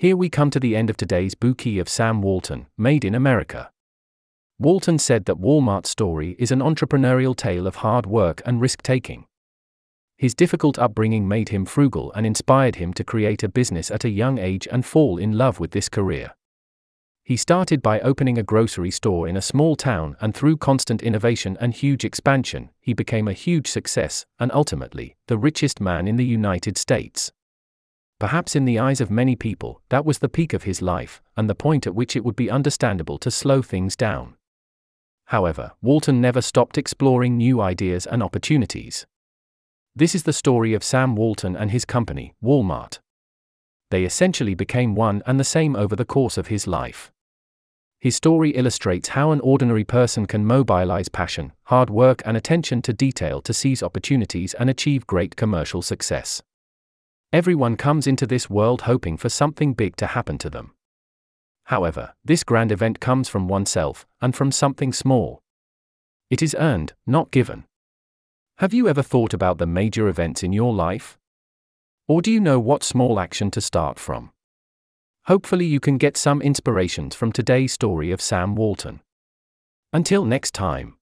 Here we come to the end of today's Bookey of Sam Walton, Made in America. Walton said that Walmart's story is an entrepreneurial tale of hard work and risk taking. His difficult upbringing made him frugal and inspired him to create a business at a young age and fall in love with this career. He started by opening a grocery store in a small town, and through constant innovation and huge expansion, he became a huge success, and ultimately, the richest man in the United States. Perhaps in the eyes of many people, that was the peak of his life, and the point at which it would be understandable to slow things down. However, Walton never stopped exploring new ideas and opportunities. This is the story of Sam Walton and his company, Walmart. They essentially became one and the same over the course of his life. His story illustrates how an ordinary person can mobilize passion, hard work, and attention to detail to seize opportunities and achieve great commercial success. Everyone comes into this world hoping for something big to happen to them. However, this grand event comes from oneself, and from something small. It is earned, not given. Have you ever thought about the major events in your life? Or do you know what small action to start from? Hopefully, you can get some inspirations from today's story of Sam Walton. Until next time.